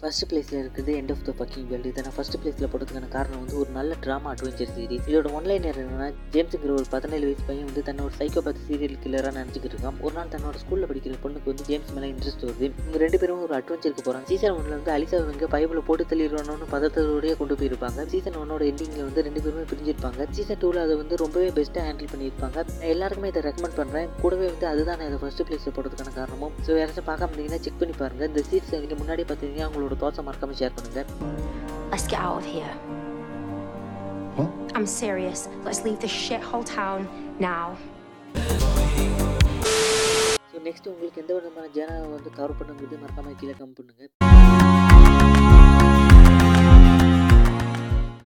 First பிளேஸில் இருக்குது end of the fucking world இதை நான் ஃபர்ஸ்ட் பிளேஸில் போட்டதுக்கான காரணம் வந்து ஒரு நல்ல ட்ராமா அட்வென்ச்சர் சீரிஸ் இதோட ஒன்லைன் என்னன்னா ஜேம்ஸுங்கிற ஒரு பதினேழு வயசு பையன் வந்து தன்னோட சைக்கோபாத் சீரியல் கில்லராக நினச்சிக்கிட்டு இருக்கான். ஒரு நாள் தன்னோட ஸ்கூலில் படிக்கிற பொண்ணுக்கு வந்து ஜேம்ஸ் மேலே இன்ட்ரெஸ்ட் வருது. இவங்க ரெண்டு பேரும் ஒரு அட்வென்ச்சருக்கு போகிறாங்க சீசன் ஒன்ல வந்து அலிசா இவங்க பைபிள் போட்டு தள்ளிடுவானு பதத்தோடய கொண்டு போயிருப்பாங்க. சீசன் ஒன்னோட எண்டிங்கில் வந்து ரெண்டு பேருமே பிரிஞ்சிருப்பாங்க. சீசன் டூவில் அதை வந்து ரொம்பவே பெஸ்ட்டாக ஹேண்டில் பண்ணியிருப்பாங்க. எல்லாருக்குமே இதை ரெக்கமெண்ட் பண்ணுறேன் கூடவே வந்து அதுதான் நான் இதை ஃபர்ஸ்ட் பிளேஸில் போடுறதுக்கான காரணமும். ஸோ யாராச்சும் பார்க்க முடியுங்கன்னா செக் பண்ணி பாருங்கள் இந்த சீசன் நீங்கள் முன்னாடி பார்த்தீங்கன்னா அவங்களோட தோசை மறக்காம ஷேர் பண்ணுங்க Let's get out of here. What? I'm serious. Let's leave this shithole town now. So next உங்களுக்கு எந்த விதமான ஜேனரை வந்து கவர் பண்ணுங்கிறது மறக்காம கீழே கம் பண்ணுங்க